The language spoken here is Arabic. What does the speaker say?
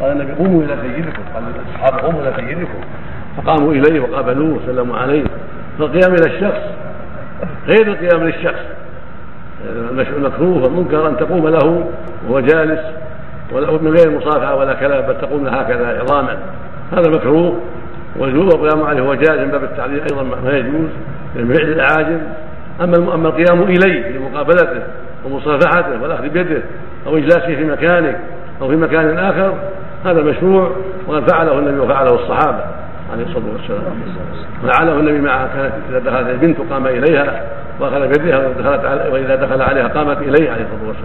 قال النبي قوموا إلى سيدكم. قال الاصحاب قوموا إلى سيدكم. فقاموا إليه وقابلوه وسلموا عليه. فالقيام إلى الشخص غير القيام للشخص. المكروه والمنكر أن تقوم له وهو جالس من غير مصافحة ولا كلام بل تقوم له هكذا عظاما. هذا مكروه والجوع والقيام عليه هو جائز من باب التعليل أيضا ما يجوز من فعل الاعاجم اما أما القيام إليه لمقابلته ومصافحته والأخذ بيده أو إجلاسه في مكانه أو في مكان آخر هذا مشروع وقد فعله النبي وفعله الصحابة عليه الصلاة والسلام. فعله النبي مع كانت إذا دخلت البنت قام إليها وأخذ بيدها وإذا دخل عليها قامت إليه عليه الصلاة والسلام.